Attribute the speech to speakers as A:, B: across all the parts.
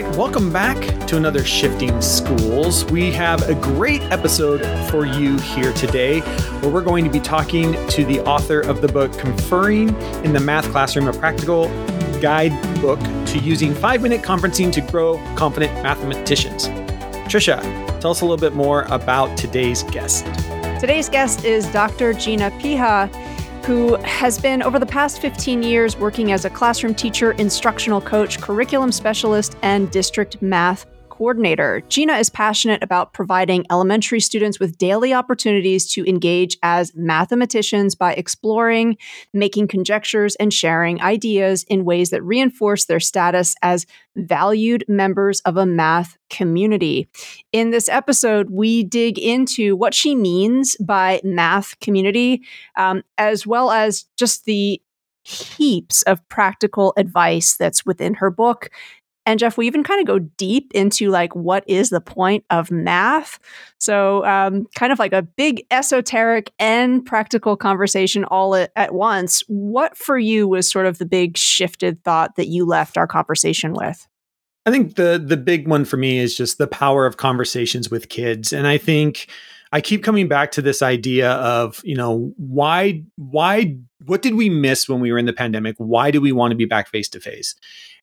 A: right, welcome back to another Shifting Schools. We have a great episode for you here today where we're going to be talking to the author of the book Conferring in the Math Classroom, a practical guidebook to using five minute conferencing to grow confident mathematicians. Trisha, tell us a little bit more about today's guest.
B: Today's guest is Dr. Gina Picha who has been over the past 15 years working as a classroom teacher, instructional coach, curriculum specialist, and district math coordinator. Gina is passionate about providing elementary students with daily opportunities to engage as mathematicians by exploring, making conjectures, and sharing ideas in ways that reinforce their status as valued members of a math community. In this episode, we dig into what she means by math community, um, as well as just the heaps of practical advice that's within her book and Jeff, we even kind of go deep into like what is the point of math. So, um, kind of like a big esoteric and practical conversation all at, at once. What for you was sort of the big shifted thought that you left our conversation with?
A: I think the the big one for me is just the power of conversations with kids, and I think I keep coming back to this idea of you know why why what did we miss when we were in the pandemic? Why do we want to be back face to face?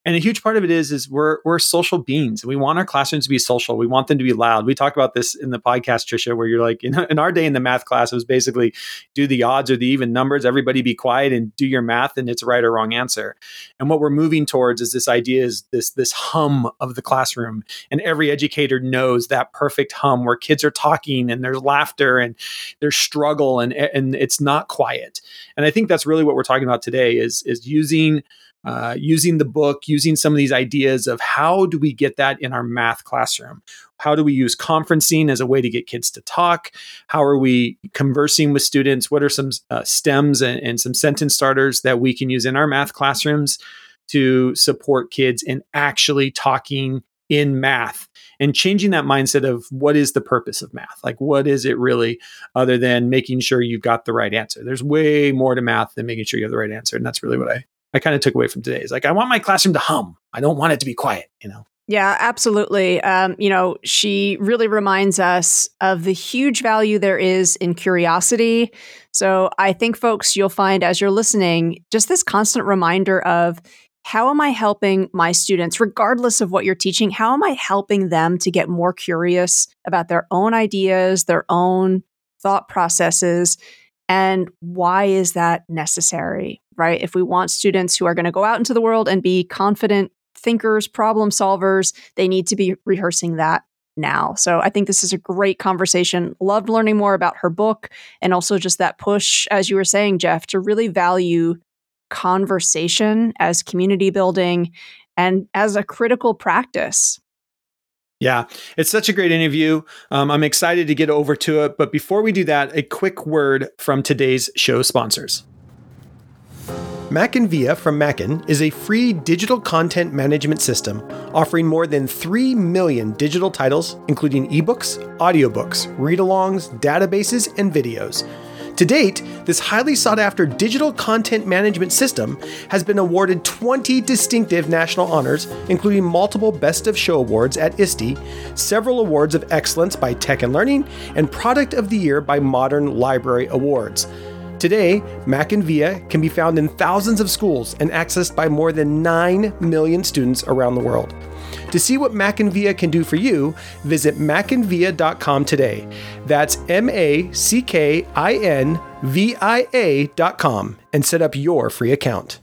A: And a huge part of it is is we're we're social beings. We want our classrooms to be social. We want them to be loud. We talk about this in the podcast, Trisha, where you're like, in, in our day in the math class, it was basically do the odds or the even numbers. Everybody be quiet and do your math, and it's right or wrong answer. And what we're moving towards is this idea is this this hum of the classroom, and every educator knows that perfect hum where kids are talking and there's laughter and there's struggle and and it's not quiet. And I think that's really what we're talking about today is is using uh, using the book, using some of these ideas of how do we get that in our math classroom? How do we use conferencing as a way to get kids to talk? How are we conversing with students? What are some uh, stems and, and some sentence starters that we can use in our math classrooms to support kids in actually talking in math and changing that mindset of what is the purpose of math? Like, what is it really other than making sure you've got the right answer? There's way more to math than making sure you have the right answer. And that's really what I I kind of took away from today. Is like I want my classroom to hum. I don't want it to be quiet. You know.
B: Yeah, absolutely. Um, you know, she really reminds us of the huge value there is in curiosity. So I think, folks, you'll find as you're listening, just this constant reminder of how am I helping my students, regardless of what you're teaching, how am I helping them to get more curious about their own ideas, their own thought processes, and why is that necessary? right? If we want students who are going to go out into the world and be confident thinkers, problem solvers, they need to be rehearsing that now. So I think this is a great conversation. Loved learning more about her book and also just that push, as you were saying, Jeff, to really value conversation as community building and as a critical practice.
A: Yeah, it's such a great interview. Um, I'm excited to get over to it. But before we do that, a quick word from today's show sponsors. MackinVia from Mackin is a free digital content management system offering more than 3 million digital titles, including ebooks, audiobooks, read alongs, databases, and videos. To date, this highly sought after digital content management system has been awarded 20 distinctive national honors, including multiple Best of Show awards at ISTE, several awards of excellence by Tech and Learning, and Product of the Year by Modern Library Awards. Today, MackinVia can be found in thousands of schools and accessed by more than 9 million students around the world. To see what MackinVia can do for you, visit mackinvia.com today. That's M A C K I N V I A.com and set up your free account.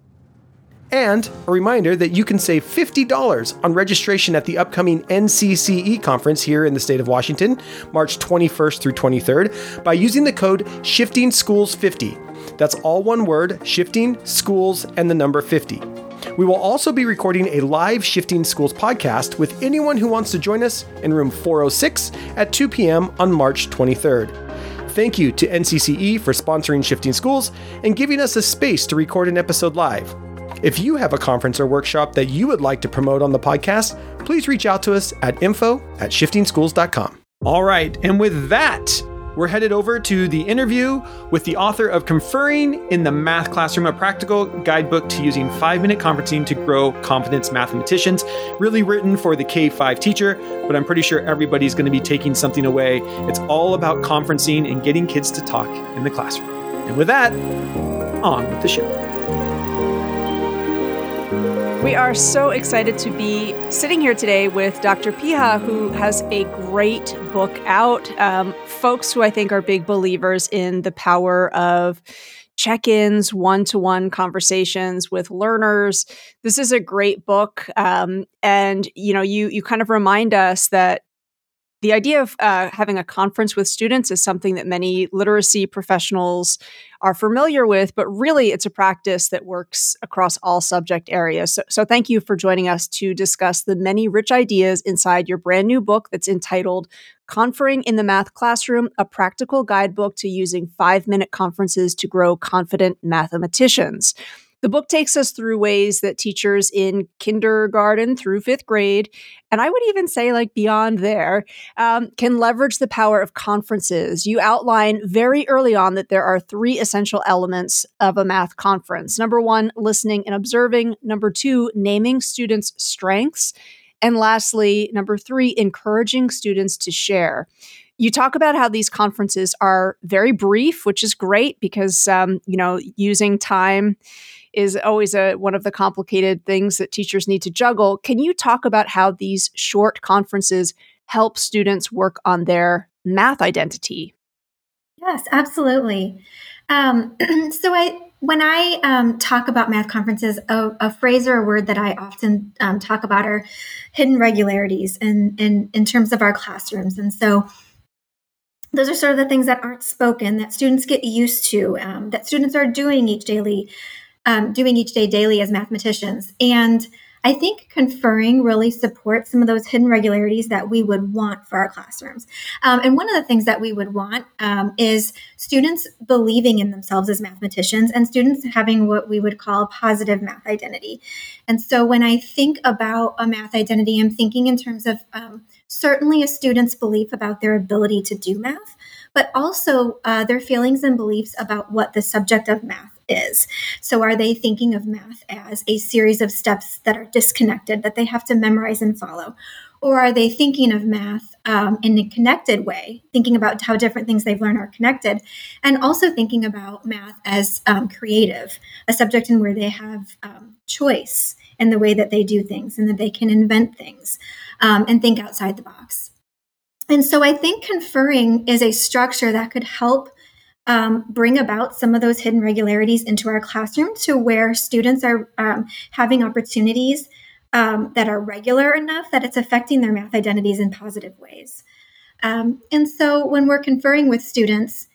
A: And a reminder that you can save $50 on registration at the upcoming NCCE conference here in the state of Washington, March 21st through 23rd, by using the code Shifting Schools 50. That's all one word, Shifting Schools and the number 50. We will also be recording a live Shifting Schools podcast with anyone who wants to join us in room 406 at 2 p.m. on March 23rd. Thank you to NCCE for sponsoring Shifting Schools and giving us a space to record an episode live. If you have a conference or workshop that you would like to promote on the podcast, please reach out to us at info at shiftingschools.com. All right, and with that, we're headed over to the interview with the author of Conferring in the Math Classroom, a practical guidebook to using five minute conferencing to grow confidence mathematicians. Really written for the K 5 teacher, but I'm pretty sure everybody's going to be taking something away. It's all about conferencing and getting kids to talk in the classroom. And with that, on with the show.
B: We are so excited to be sitting here today with Dr. Picha, who has a great book out. Um, folks who I think are big believers in the power of check ins, one to one conversations with learners. This is a great book. Um, and, you know, you, you kind of remind us that the idea of uh, having a conference with students is something that many literacy professionals are familiar with, but really it's a practice that works across all subject areas. So, so, thank you for joining us to discuss the many rich ideas inside your brand new book that's entitled Conferring in the Math Classroom A Practical Guidebook to Using Five Minute Conferences to Grow Confident Mathematicians. The book takes us through ways that teachers in kindergarten through fifth grade, and I would even say like beyond there, um, can leverage the power of conferences. You outline very early on that there are three essential elements of a math conference. Number one, listening and observing. Number two, naming students' strengths. And lastly, number three, encouraging students to share you talk about how these conferences are very brief, which is great because um, you know using time is always a, one of the complicated things that teachers need to juggle. Can you talk about how these short conferences help students work on their math identity?
C: Yes, absolutely. Um, so I when I um, talk about math conferences, a, a, phrase or a word that I often um, talk about are hidden regularities in, in, in terms of our classrooms. And so those are sort of the things that aren't spoken that students get used to, um, that students are doing each daily um, doing each day daily as mathematicians. And I think conferring really supports some of those hidden regularities that we would want for our classrooms. Um, and one of the things that we would want um, is students believing in themselves as mathematicians and students having what we would call positive math identity. And so when I think about a math identity, I'm thinking in terms of um, certainly a student's belief about their ability to do math, but also uh, their feelings and beliefs about what the subject of math is. So, are they thinking of math as a series of steps that are disconnected that they have to memorize and follow? Or are they thinking of math um, in a connected way, thinking about how different things they've learned are connected, and also thinking about math as um, creative, a subject in where they have um, choice in the way that they do things and that they can invent things um, and think outside the box? And so I think conferring is a structure that could help um, bring about some of those hidden regularities into our classroom to where students are um, having opportunities um, that are regular enough that it's affecting their math identities in positive ways. Um, and so when we're conferring with students,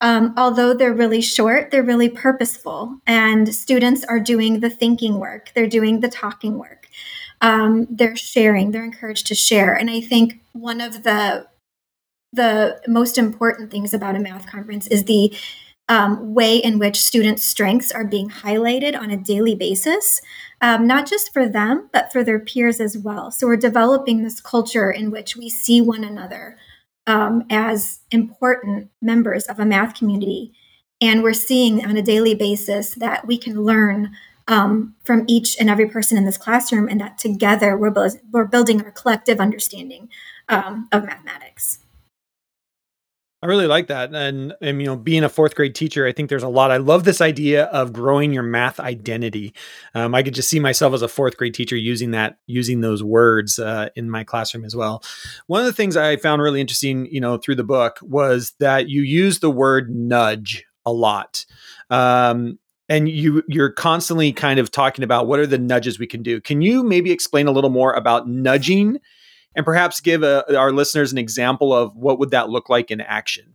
C: um, although they're really short, they're really purposeful, and students are doing the thinking work, they're doing the talking work. Um, they're sharing, they're encouraged to share. And I think one of the the most important things about a math conference is the um, way in which students' strengths are being highlighted on a daily basis, um, not just for them, but for their peers as well. So we're developing this culture in which we see one another um, as important members of a math community. And we're seeing on a daily basis that we can learn um, from each and every person in this classroom, and that together we're, bu- we're building our collective understanding um, of mathematics.
A: I really like that. And, and, you know, being a fourth grade teacher, I think there's a lot. I love this idea of growing your math identity. Um, I could just see myself as a fourth grade teacher using that, using those words uh, in my classroom as well. One of the things I found really interesting, you know, through the book was that you use the word nudge a lot. Um, and you you're constantly kind of talking about what are the nudges we can do. Can you maybe explain a little more about nudging and perhaps give a, our listeners an example of what would that look like in action?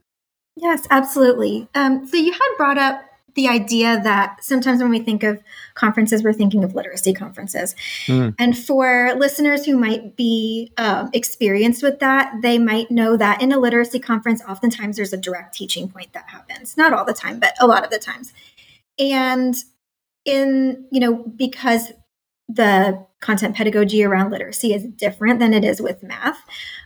C: Yes, absolutely. Um, so you had brought up the idea that sometimes when we think of conferences, we're thinking of literacy conferences. Mm. And for listeners who might be um, experienced with that, they might know that in a literacy conference, oftentimes there's a direct teaching point that happens. Not all the time, but a lot of the times. And in, you know, because the content pedagogy around literacy is different than it is with math.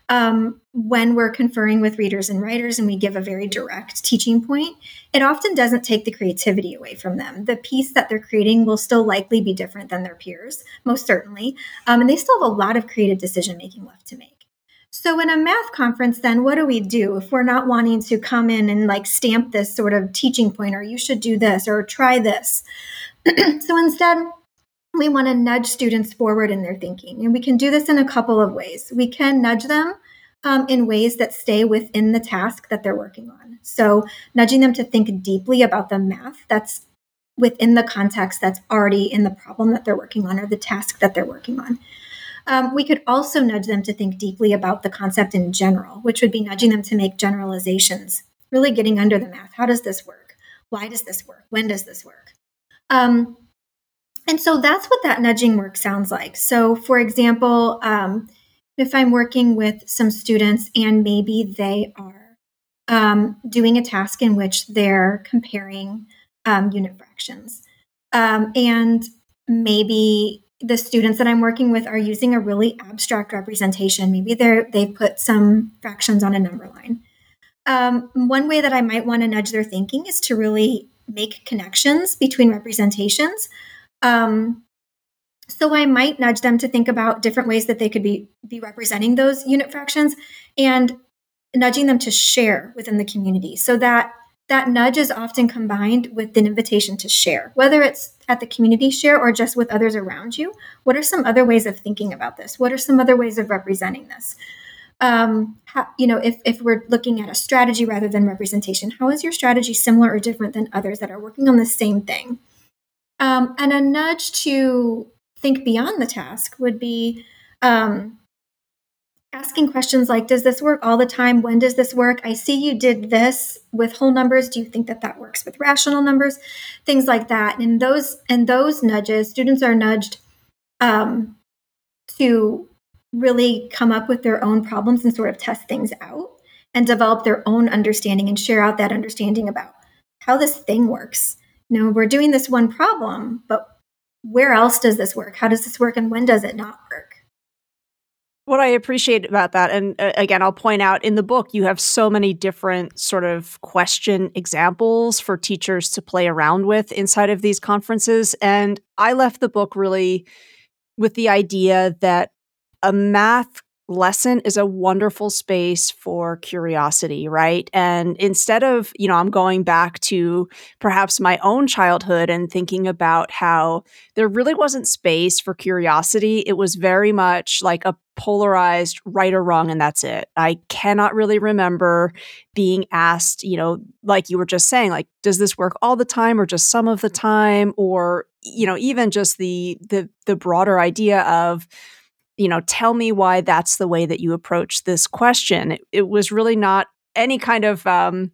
C: Um, when we're conferring with readers and writers and we give a very direct teaching point, it often doesn't take the creativity away from them. The piece that they're creating will still likely be different than their peers, most certainly. Um, and they still have a lot of creative decision making left to make. So, in a math conference, then what do we do if we're not wanting to come in and like stamp this sort of teaching point, or you should do this, or try this? so, instead, we want to nudge students forward in their thinking. And we can do this in a couple of ways. We can nudge them um, in ways that stay within the task that they're working on. So, nudging them to think deeply about the math that's within the context that's already in the problem that they're working on or the task that they're working on. Um, we could also nudge them to think deeply about the concept in general, which would be nudging them to make generalizations, really getting under the math. How does this work? Why does this work? When does this work? Um, and so that's what that nudging work sounds like. So, for example, um, if I'm working with some students and maybe they are um, doing a task in which they're comparing um, unit fractions, um, and maybe the students that I'm working with are using a really abstract representation. Maybe they're they've put some fractions on a number line. Um, one way that I might want to nudge their thinking is to really make connections between representations. Um, so I might nudge them to think about different ways that they could be be representing those unit fractions and nudging them to share within the community so that that nudge is often combined with an invitation to share, whether it's at the community share or just with others around you. What are some other ways of thinking about this? What are some other ways of representing this? Um, how, you know, if, if we're looking at a strategy rather than representation, how is your strategy similar or different than others that are working on the same thing? Um, and a nudge to think beyond the task would be um, asking questions like Does this work all the time? When does this work? I see you did this with whole numbers. Do you think that that works with rational numbers? Things like that. And those and those nudges, students are nudged um, to really come up with their own problems and sort of test things out and develop their own understanding and share out that understanding about how this thing works know, we're doing this one problem, but where else does this work? How does this work and when does it not work?
B: What I appreciate about that, and uh, again, I'll point out in the book, you have so many different sort of question examples for teachers to play around with inside of these conferences. And I left the book really with the idea that a math lesson is a wonderful space for curiosity, right? And instead of, you know, I'm going back to perhaps my own childhood and thinking about how there really wasn't space for curiosity. It was very much like a polarized right or wrong, and that's it. I cannot really remember being asked, you know, like you were just saying, like, does this work all the time or just some of the time? Or, you know, even just the the the broader idea of you know, tell me why that's the way that you approach this question. It, it was really not any kind of um,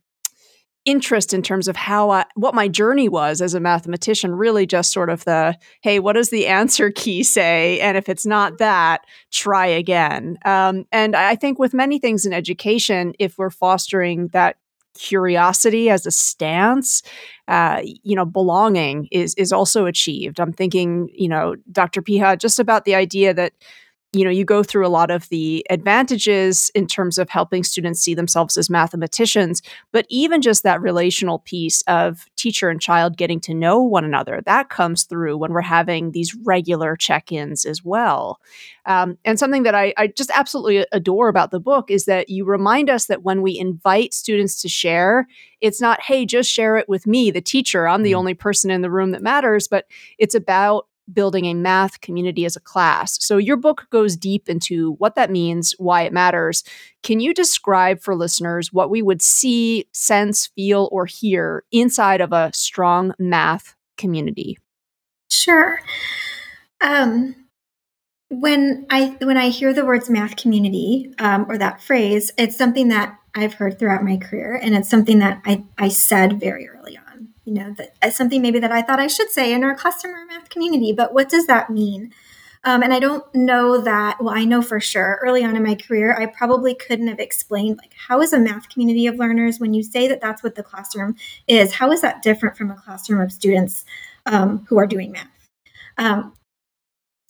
B: interest in terms of how I, what my journey was as a mathematician. Really, just sort of the hey, what does the answer key say? And if it's not that, try again. Um, and I think with many things in education, if we're fostering that curiosity as a stance uh, you know belonging is is also achieved i'm thinking you know dr Picha just about the idea that you know you go through a lot of the advantages in terms of helping students see themselves as mathematicians but even just that relational piece of teacher and child getting to know one another that comes through when we're having these regular check-ins as well um, and something that I, I just absolutely adore about the book is that you remind us that when we invite students to share it's not hey just share it with me the teacher i'm the mm. only person in the room that matters but it's about building a math community as a class. So your book goes deep into what that means, why it matters. Can you describe for listeners what we would see, sense, feel, or hear inside of a strong math community?
C: Sure. Um, when I when I hear the words math community um, or that phrase, it's something that I've heard throughout my career, and it's something that I, I said very early on you know, that something maybe that I thought I should say in our customer math community. But what does that mean? Um, and I don't know that. Well, I know for sure. Early on in my career, I probably couldn't have explained like how is a math community of learners when you say that that's what the classroom is. How is that different from a classroom of students um, who are doing math? Um,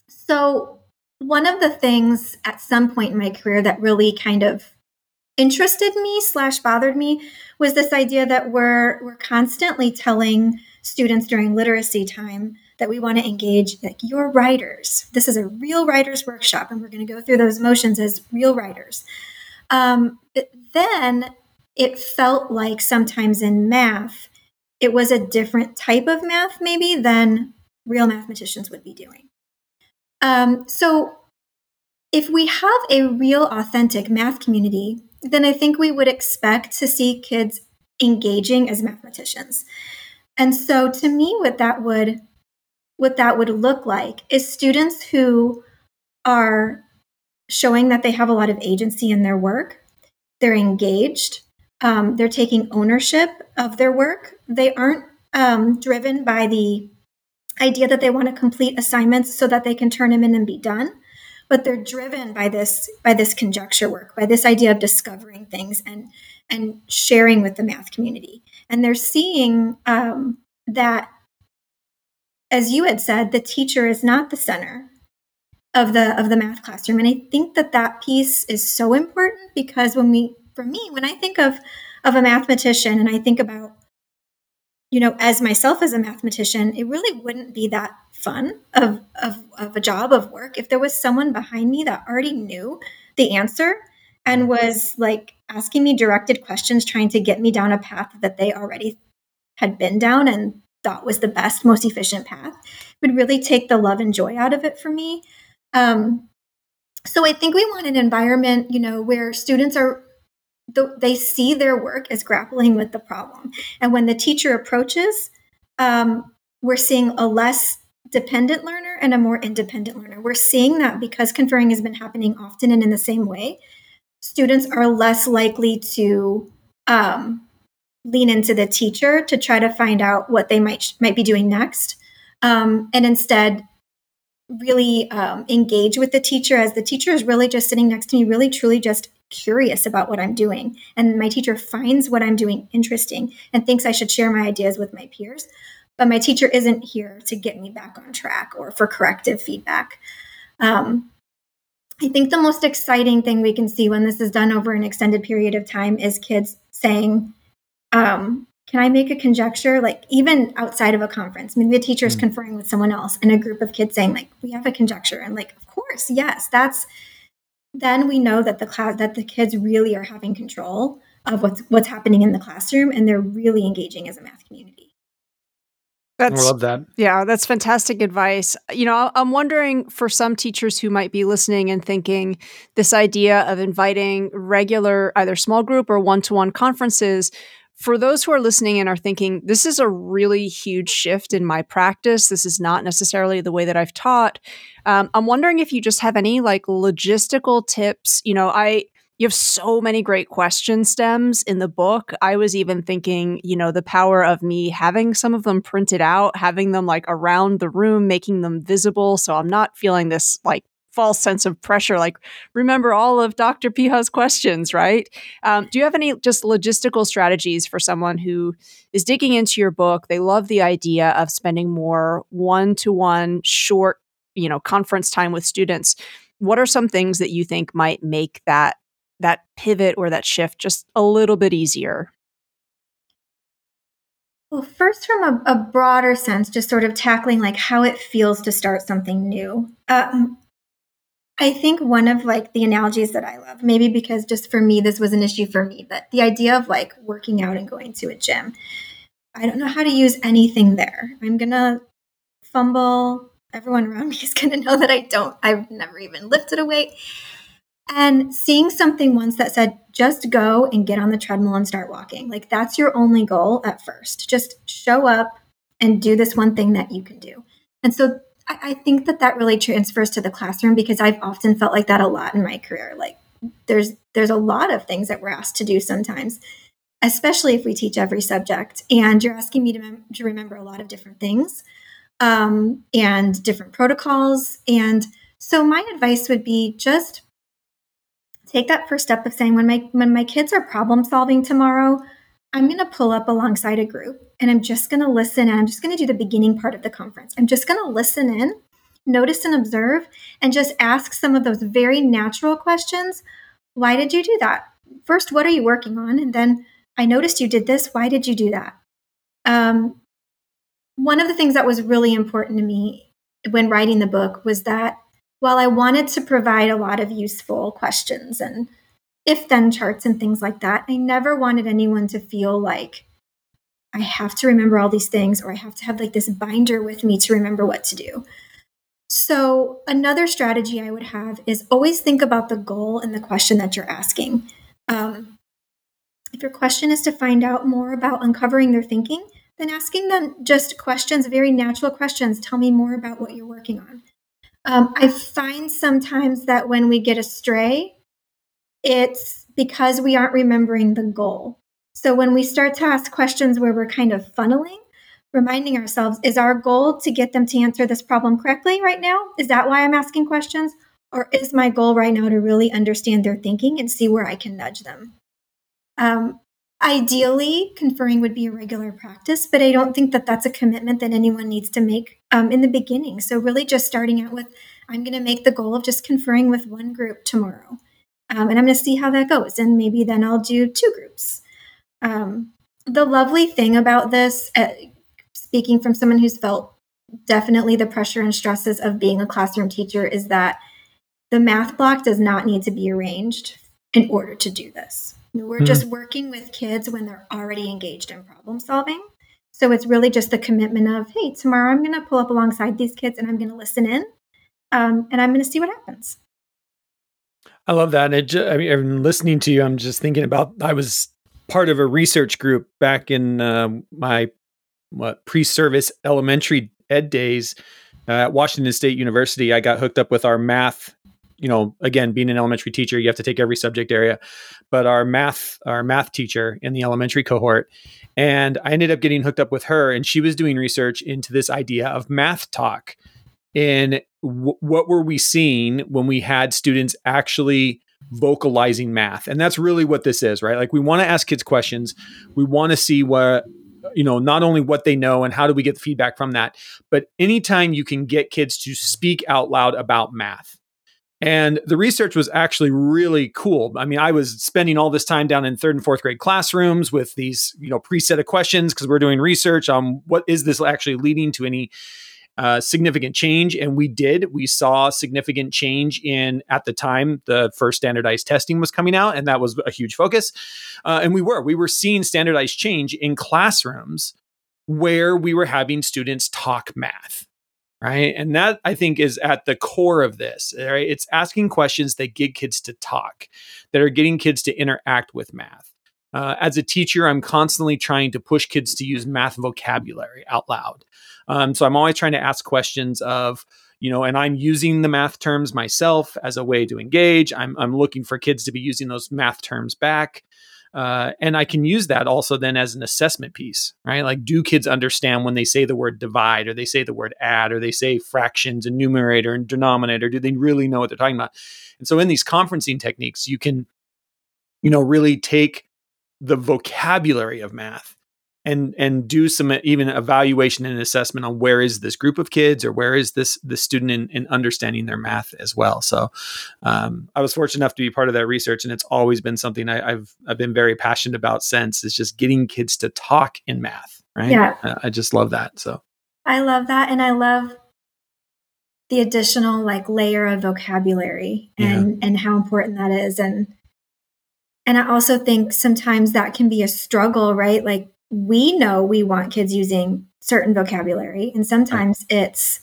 C: So, one of the things at some point in my career that really kind of interested me slash bothered me was this idea that we're we're constantly telling students during literacy time that we want to engage like you're writers. This is a real writers workshop and we're going to go through those motions as real writers. Um, then it felt like sometimes in math it was a different type of math maybe than real mathematicians would be doing. Um, so if we have a real authentic math community then I think we would expect to see kids engaging as mathematicians. And so to me what that would what that would look like is students who are showing that they have a lot of agency in their work. They're engaged. Um, they're taking ownership of their work. They aren't um, driven by the idea that they want to complete assignments so that they can turn them in and be done but they're driven by this by this conjecture work by this idea of discovering things and and sharing with the math community. And they're seeing um, that as you had said the teacher is not the center of the of the math classroom. And i think that that piece is so important because when we for me when i think of of a mathematician and i think about you know, as myself as a mathematician, it really wouldn't be that fun of, of, of a job of work if there was someone behind me that already knew the answer and was like asking me directed questions, trying to get me down a path that they already had been down and thought was the best, most efficient path. It would really take the love and joy out of it for me. Um, so I think we want an environment, you know, where students are the, they see their work as grappling with the problem. And when the teacher approaches, um, we're seeing a less dependent learner and a more independent learner. We're seeing that because conferring has been happening often and in the same way. Students are less likely to um, lean into the teacher to try to find out what they might might be doing next, um, and instead really um, engage with the teacher as the teacher is really just sitting next to me, really truly just curious about what I'm doing. And my teacher finds what I'm doing interesting and thinks I should share my ideas with my peers. But my teacher isn't here to get me back on track or for corrective feedback. Um, I think the most exciting thing we can see when this is done over an extended period of time is kids saying, um, Can I make a conjecture? Like, even outside of a conference, maybe the teacher is mm-hmm. conferring with someone else and a group of kids saying, like, We have a conjecture. And, like, of course, yes, that's then we know that the class that the kids really are having control of what's what's happening in the classroom and they're really engaging as a math community.
A: That's, I love that.
B: Yeah, that's fantastic advice. You know, I'm wondering for some teachers who might be listening and thinking this idea of inviting regular, either small group or one to one conferences for those who are listening and are thinking, this is a really huge shift in my practice, this is not necessarily the way that I've taught. Um, I'm wondering if you just have any like logistical tips. You know, I, you have so many great question stems in the book. I was even thinking, you know, the power of me having some of them printed out, having them like around the room, making them visible. So I'm not feeling this like false sense of pressure like remember all of dr Picha's questions right? Um, do you have any just logistical strategies for someone who is digging into your book? They love the idea of spending more one-to-one short you know conference time with students. What are some things that you think might make that that pivot or that shift just a little bit easier?
C: Well, first, from a, a, broader sense, just sort of tackling like how it feels to start something new. Um, I think one of like the analogies that I love, maybe because just for me, this was an issue for me, but the idea of like working out and going to a gym. I don't know how to use anything there. I'm going to fumble. Everyone around me is going to know that I don't, I've never even lifted a weight. And seeing something once that said, just go and get on the treadmill and start walking. Like that's your only goal at first. Just show up and do this one thing that you can do. And so I, think that that really transfers to the classroom because I've often felt like that a lot in my career. Like there's there's a lot of things that we're asked to do sometimes, especially if we teach every subject, and you're asking me to, mem- to remember a lot of different things um, and different protocols. And so my advice would be just take that first step of saying when my when my kids are problem solving tomorrow I'm going to pull up alongside a group and I'm just going to listen and I'm just going to do the beginning part of the conference. I'm just going to listen in notice and observe and just ask some of those very natural questions. Why did you do that? First, what are you working on? And then, I noticed you did this. Why did you do that? Um, one of the things that was really important to me when writing the book was that while I wanted to provide a lot of useful questions and if then charts and things like that, I never wanted anyone to feel like I have to remember all these things or I have to have like this binder with me to remember what to do. So, another strategy I would have is always think about the goal and the question that you're asking. Um, if your question is to find out more about uncovering their thinking, then asking them just questions, very natural questions. Tell me more about what you're working on. Um, I find sometimes that when we get astray, it's because we aren't remembering the goal. So when we start to ask questions where we're kind of funneling, reminding ourselves, is our goal to get them to answer this problem correctly right now? Is that why I'm asking questions? Or is my goal right now to really understand their thinking and see where I can nudge them? Um, ideally, conferring would be a regular practice, but I don't think that that's a commitment that anyone needs to make um, in the beginning. So, really, just starting out with, I'm going to make the goal of just conferring with one group tomorrow. Um, and I'm going to see how that goes. And maybe then I'll do two groups. Um, the lovely thing about this, uh, speaking from someone who's felt definitely the pressure and stresses of being a classroom teacher, is that the math block does not need to be arranged in order to do this. We're mm-hmm. just working with kids when they're already engaged in problem solving. So it's really just the commitment of, hey, tomorrow I'm going to pull up alongside these kids and I'm going to listen in um, and I'm going to see what happens.
A: I love that. And just, I mean, listening to you, I'm just thinking about I was part of a research group back in uh, my what pre-service elementary ed days uh, at Washington State University. I got hooked up with our math. You know, again, being an elementary teacher, you have to take every subject area, but our math, our math teacher in the elementary cohort, and I ended up getting hooked up with her, and she was doing research into this idea of math talk. And what were we seeing when we had students actually vocalizing math. And that's really what this is, right? Like we want to ask kids questions. We want to see what you know, not only what they know and how do we get feedback from that, but anytime you can get kids to speak out loud about math. And the research was actually really cool. I mean, I was spending all this time down in third and fourth grade classrooms with these, you know, preset of questions because we're doing research on what is this actually leading to any uh, significant change, and we did. We saw significant change in at the time the first standardized testing was coming out, and that was a huge focus. Uh, and we were we were seeing standardized change in classrooms where we were having students talk math right and that i think is at the core of this right it's asking questions that get kids to talk that are getting kids to interact with math uh, as a teacher, I'm constantly trying to push kids to use math vocabulary out loud. Um, so I'm always trying to ask questions of, you know, and I'm using the math terms myself as a way to engage. I'm, I'm looking for kids to be using those math terms back. Uh, and I can use that also then as an assessment piece, right? Like, do kids understand when they say the word divide or they say the word add or they say fractions and numerator and denominator? Do they really know what they're talking about? And so in these conferencing techniques, you can, you know, really take the vocabulary of math and and do some even evaluation and assessment on where is this group of kids or where is this the student in, in, understanding their math as well. So um, i was fortunate enough to be part of that research and it's always been something I, have i've been very passionate about since is just getting kids to talk in math right?
C: Yeah.
A: I, I just love that so.
C: I love that and i love the additional like layer of vocabulary and yeah. and how important that is and and I also think sometimes that can be a struggle, right? Like we know we want kids using certain vocabulary, and sometimes right. it's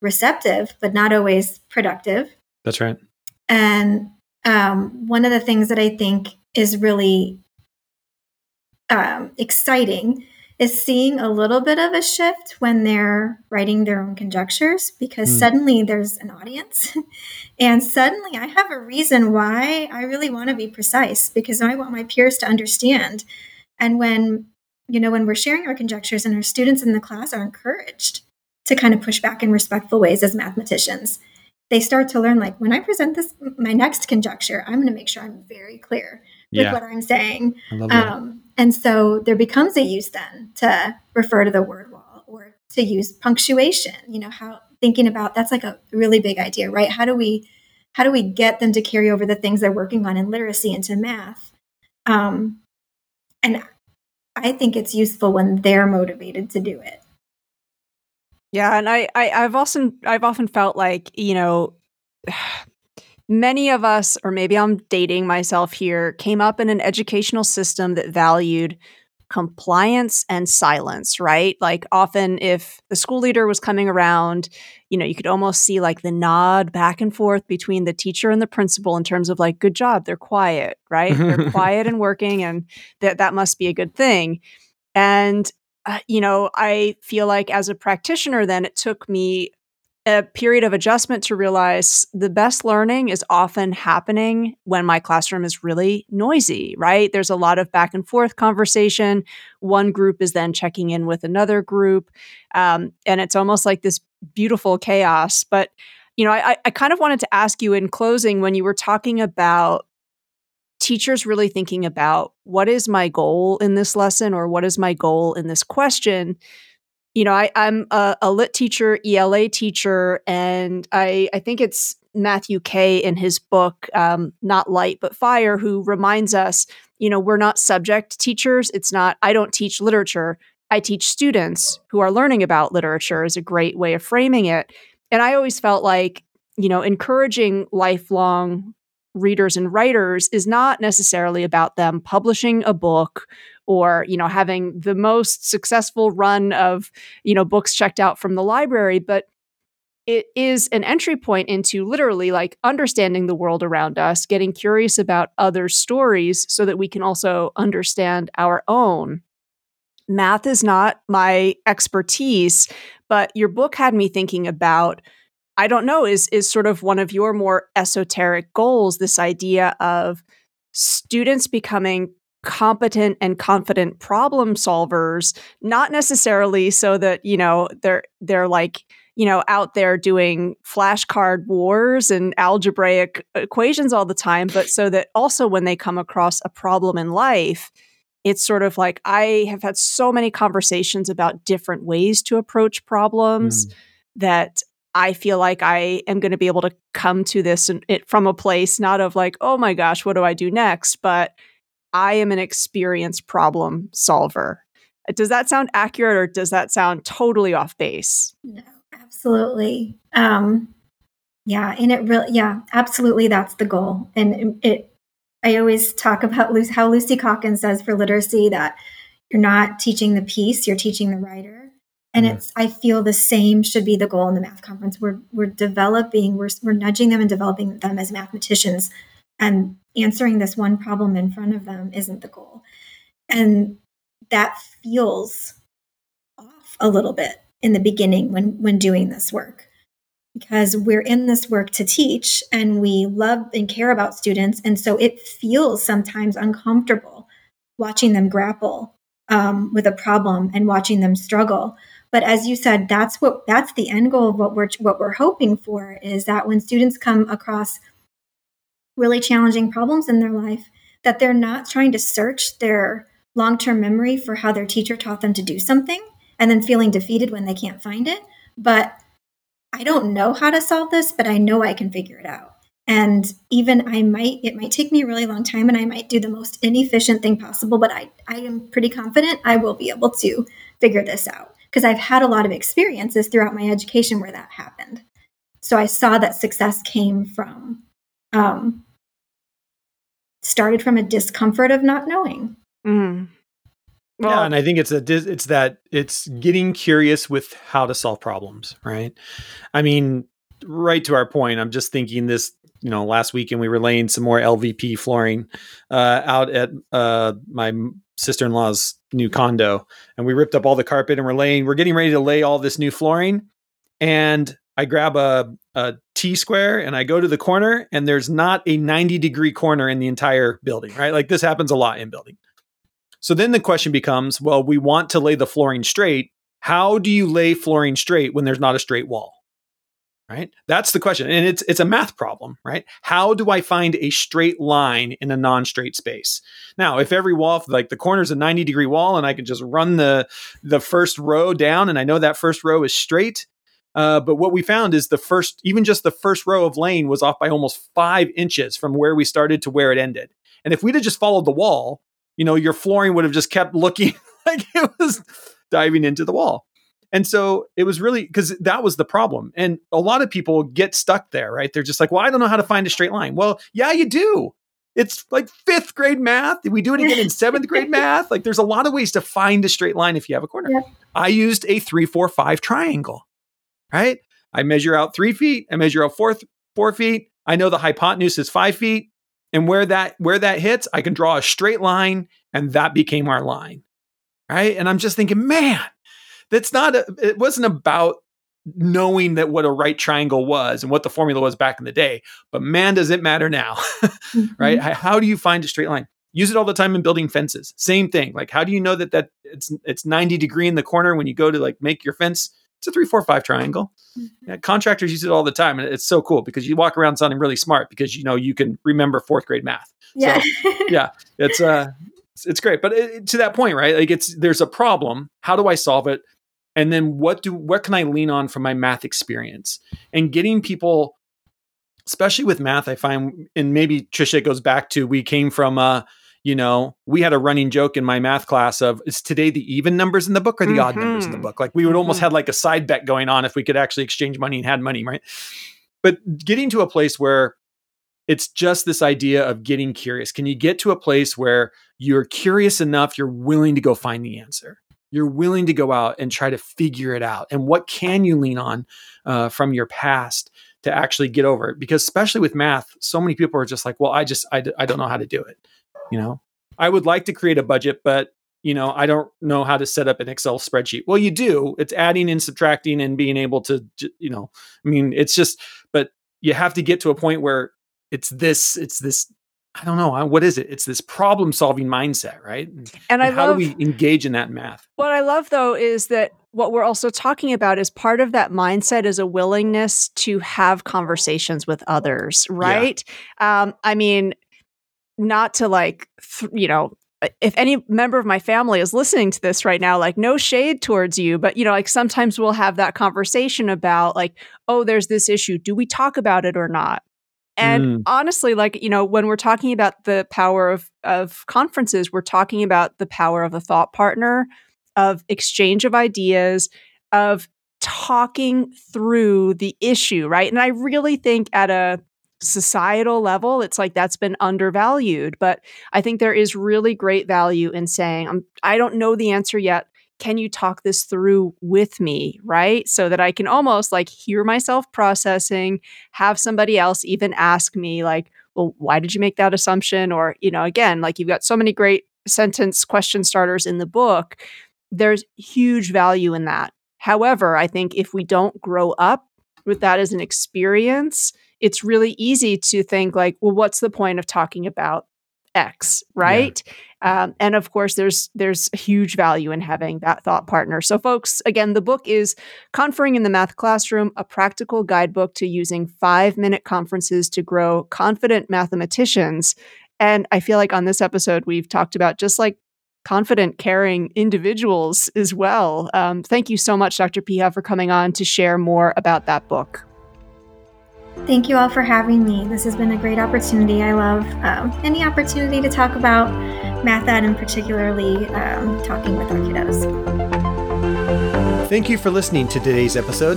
C: receptive, but not always productive.
A: That's right.
C: And um, one of the things that I think is really um, exciting is seeing a little bit of a shift when they're writing their own conjectures because mm. suddenly there's an audience and suddenly I have a reason why I really want to be precise because I want my peers to understand. And when, you know, when we're sharing our conjectures and our students in the class are encouraged to kind of push back in respectful ways as mathematicians, they start to learn like when I present this, my next conjecture, I'm going to make sure I'm very clear yeah. what I'm saying. Um, and so there becomes a use then to refer to the word wall or to use punctuation. You know, how thinking about that's like a really big idea, right? How do we how do we get them to carry over the things they're working on in literacy into math? Um, and I think it's useful when they're motivated to do it.
B: Yeah, and I, I I've often I've often felt like you know. Many of us, or maybe I'm dating myself here, came up in an educational system that valued compliance and silence, right? Like often if the school leader was coming around, you know, you could almost see like the nod back and forth between the teacher and the principal in terms of like good job, they're quiet, right? they're quiet and working and that that must be a good thing. And uh, you know, I feel like as a practitioner then it took me a period of adjustment to realize the best learning is often happening when my classroom is really noisy, right? There's a lot of back and forth conversation. One group is then checking in with another group. Um, and it's almost like this beautiful chaos. But, you know, I, I kind of wanted to ask you in closing when you were talking about teachers really thinking about what is my goal in this lesson or what is my goal in this question you know, I, am a, a, lit teacher, ELA teacher, and I, I think it's Matthew Kay in his book, um, Not Light But Fire, who reminds us, you know, we're not subject teachers. It's not, I don't teach literature. I teach students who are learning about literature is a great way of framing it. And I always felt like, you know, encouraging lifelong readers and writers is not necessarily about them publishing a book or you know having the most successful run of you know books checked out from the library but it is an entry point into literally like understanding the world around us getting curious about other stories so that we can also understand our own. Math is not my expertise but your book had me thinking about i don't know is is sort of one of your more esoteric goals this idea of students becoming competent and confident problem solvers not necessarily so that you know they're they're like you know out there doing flashcard wars and algebraic equations all the time but so that also when they come across a problem in life it's sort of like i have had so many conversations about different ways to approach problems mm. that I feel like I am going to be able to come to this it, from a place not of like, oh my gosh, what do I do next? But I am an experienced problem solver. Does that sound accurate or does that sound totally off base?
C: No, absolutely. Um, yeah, and it really, yeah, absolutely. That's the goal. And it, I always talk about how Lucy Calkins says for literacy that you're not teaching the piece, you're teaching the writer. And mm-hmm. it's, I feel the same should be the goal in the math conference. We're, we're developing, we're, we're nudging them and developing them as mathematicians and answering this one problem in front of them isn't the goal. And that feels off a little bit in the beginning when when doing this work. Because we're in this work to teach and we love and care about students. And so it feels sometimes uncomfortable watching them grapple um, with a problem and watching them struggle. But as you said that's what that's the end goal of what we're what we're hoping for is that when students come across really challenging problems in their life that they're not trying to search their long term memory for how their teacher taught them to do something and then feeling defeated when they can't find it. But I don't know how to solve this, but I know I can figure it out. And even I might, it might take me a really long time and I might do the most inefficient thing possible, but I, I am pretty confident I will be able to figure this out because I've had a lot of experiences throughout my education where that happened. So I saw that success came from um, started from a discomfort of not knowing.
A: Mm. Well, yeah, and I think it's a it's that it's getting curious with how to solve problems, right? I mean, right to our point. I'm just thinking this. You know, last weekend we were laying some more LVP flooring uh, out at uh, my sister in law's new condo, and we ripped up all the carpet and we're laying. We're getting ready to lay all this new flooring, and I grab a, a T square and I go to the corner and there's not a 90 degree corner in the entire building, right? Like this happens a lot in building. So then the question becomes, well, we want to lay the flooring straight. How do you lay flooring straight when there's not a straight wall? Right? That's the question. And it's it's a math problem, right? How do I find a straight line in a non-straight space? Now, if every wall, like the corner's a 90 degree wall and I could just run the the first row down and I know that first row is straight, Uh, but what we found is the first, even just the first row of lane was off by almost five inches from where we started to where it ended. And if we'd have just followed the wall, you know, your flooring would have just kept looking like it was diving into the wall. And so it was really because that was the problem. And a lot of people get stuck there, right? They're just like, well, I don't know how to find a straight line. Well, yeah, you do. It's like fifth grade math. We do it again in seventh grade math. Like there's a lot of ways to find a straight line if you have a corner. I used a three, four, five triangle, right? I measure out three feet. I measure out four, four feet. I know the hypotenuse is five feet. And where that where that hits, I can draw a straight line, and that became our line. Right. And I'm just thinking, man, that's not a, it wasn't about knowing that what a right triangle was and what the formula was back in the day but man does it matter now mm-hmm. right how do you find a straight line use it all the time in building fences same thing like how do you know that that it's it's 90 degree in the corner when you go to like make your fence it's a three four five triangle. Mm-hmm. yeah, contractors use it all the time and it's so cool because you walk around sounding really smart because you know you can remember fourth grade math.
C: Yeah
A: so, yeah. it's uh it's, it's great. But it, to that point right like it's there's a problem. How do i solve it? And then what do what can i lean on from my math experience? And getting people especially with math i find and maybe Tricia goes back to we came from uh you know we had a running joke in my math class of is today the even numbers in the book or the mm-hmm. odd numbers in the mm-hmm. book like we would mm-hmm. almost had like a side bet going on if we could actually exchange money and had money right but getting to a place where it's just this idea of getting curious can you get to a place where you're curious enough you're willing to go find the answer you're willing to go out and try to figure it out and what can you lean on uh, from your past to actually get over it because especially with math so many people are just like well i just I, I don't know how to do it you know i would like to create a budget but you know i don't know how to set up an excel spreadsheet well you do it's adding and subtracting and being able to you know i mean it's just but you have to get to a point where it's this it's this I don't know. What is it? It's this problem solving mindset, right?
B: And, and I
A: how
B: love,
A: do we engage in that math?
B: What I love though is that what we're also talking about is part of that mindset is a willingness to have conversations with others, right? Yeah. Um, I mean, not to like, th- you know, if any member of my family is listening to this right now, like no shade towards you, but you know, like sometimes we'll have that conversation about like, oh, there's this issue. Do we talk about it or not? And mm. honestly, like, you know, when we're talking about the power of, of conferences, we're talking about the power of a thought partner, of exchange of ideas, of talking through the issue, right? And I really think at a societal level, it's like that's been undervalued. But I think there is really great value in saying, I'm, I don't know the answer yet. Can you talk this through with me? Right? So that i can almost like hear myself processing have somebody else even ask me like well why did you make that assumption? Or you know again like you've got so many great sentence question starters in the book there's huge value in that. However i think if we don't grow up with that as an experience it's really easy to think like well what's the point of talking about X, right? Yeah. Um, and of course, there's there's huge value in having that thought partner. So, folks, again, the book is "Conferring in the Math Classroom: A Practical Guidebook to Using Five Minute Conferences to Grow Confident Mathematicians." And I feel like on this episode, we've talked about just like confident, caring individuals as well. Um, thank you so much, Dr. Picha, for coming on to share more about that book.
C: Thank you all for having me. This has been a great opportunity. I love um, any opportunity to talk about math ed and particularly um, talking with our kiddos.
A: Thank you for listening to today's episode.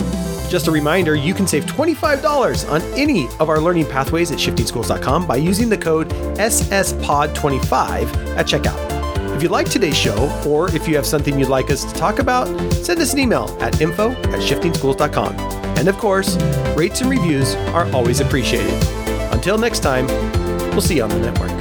A: Just a reminder, you can save $25 on any of our learning pathways at shiftingschools.com by using the code SSPOD25 at checkout. If you like today's show, or if you have something you'd like us to talk about, send us an email at info at shiftingschools.com. And of course, rates and reviews are always appreciated. Until next time, we'll see you on the network.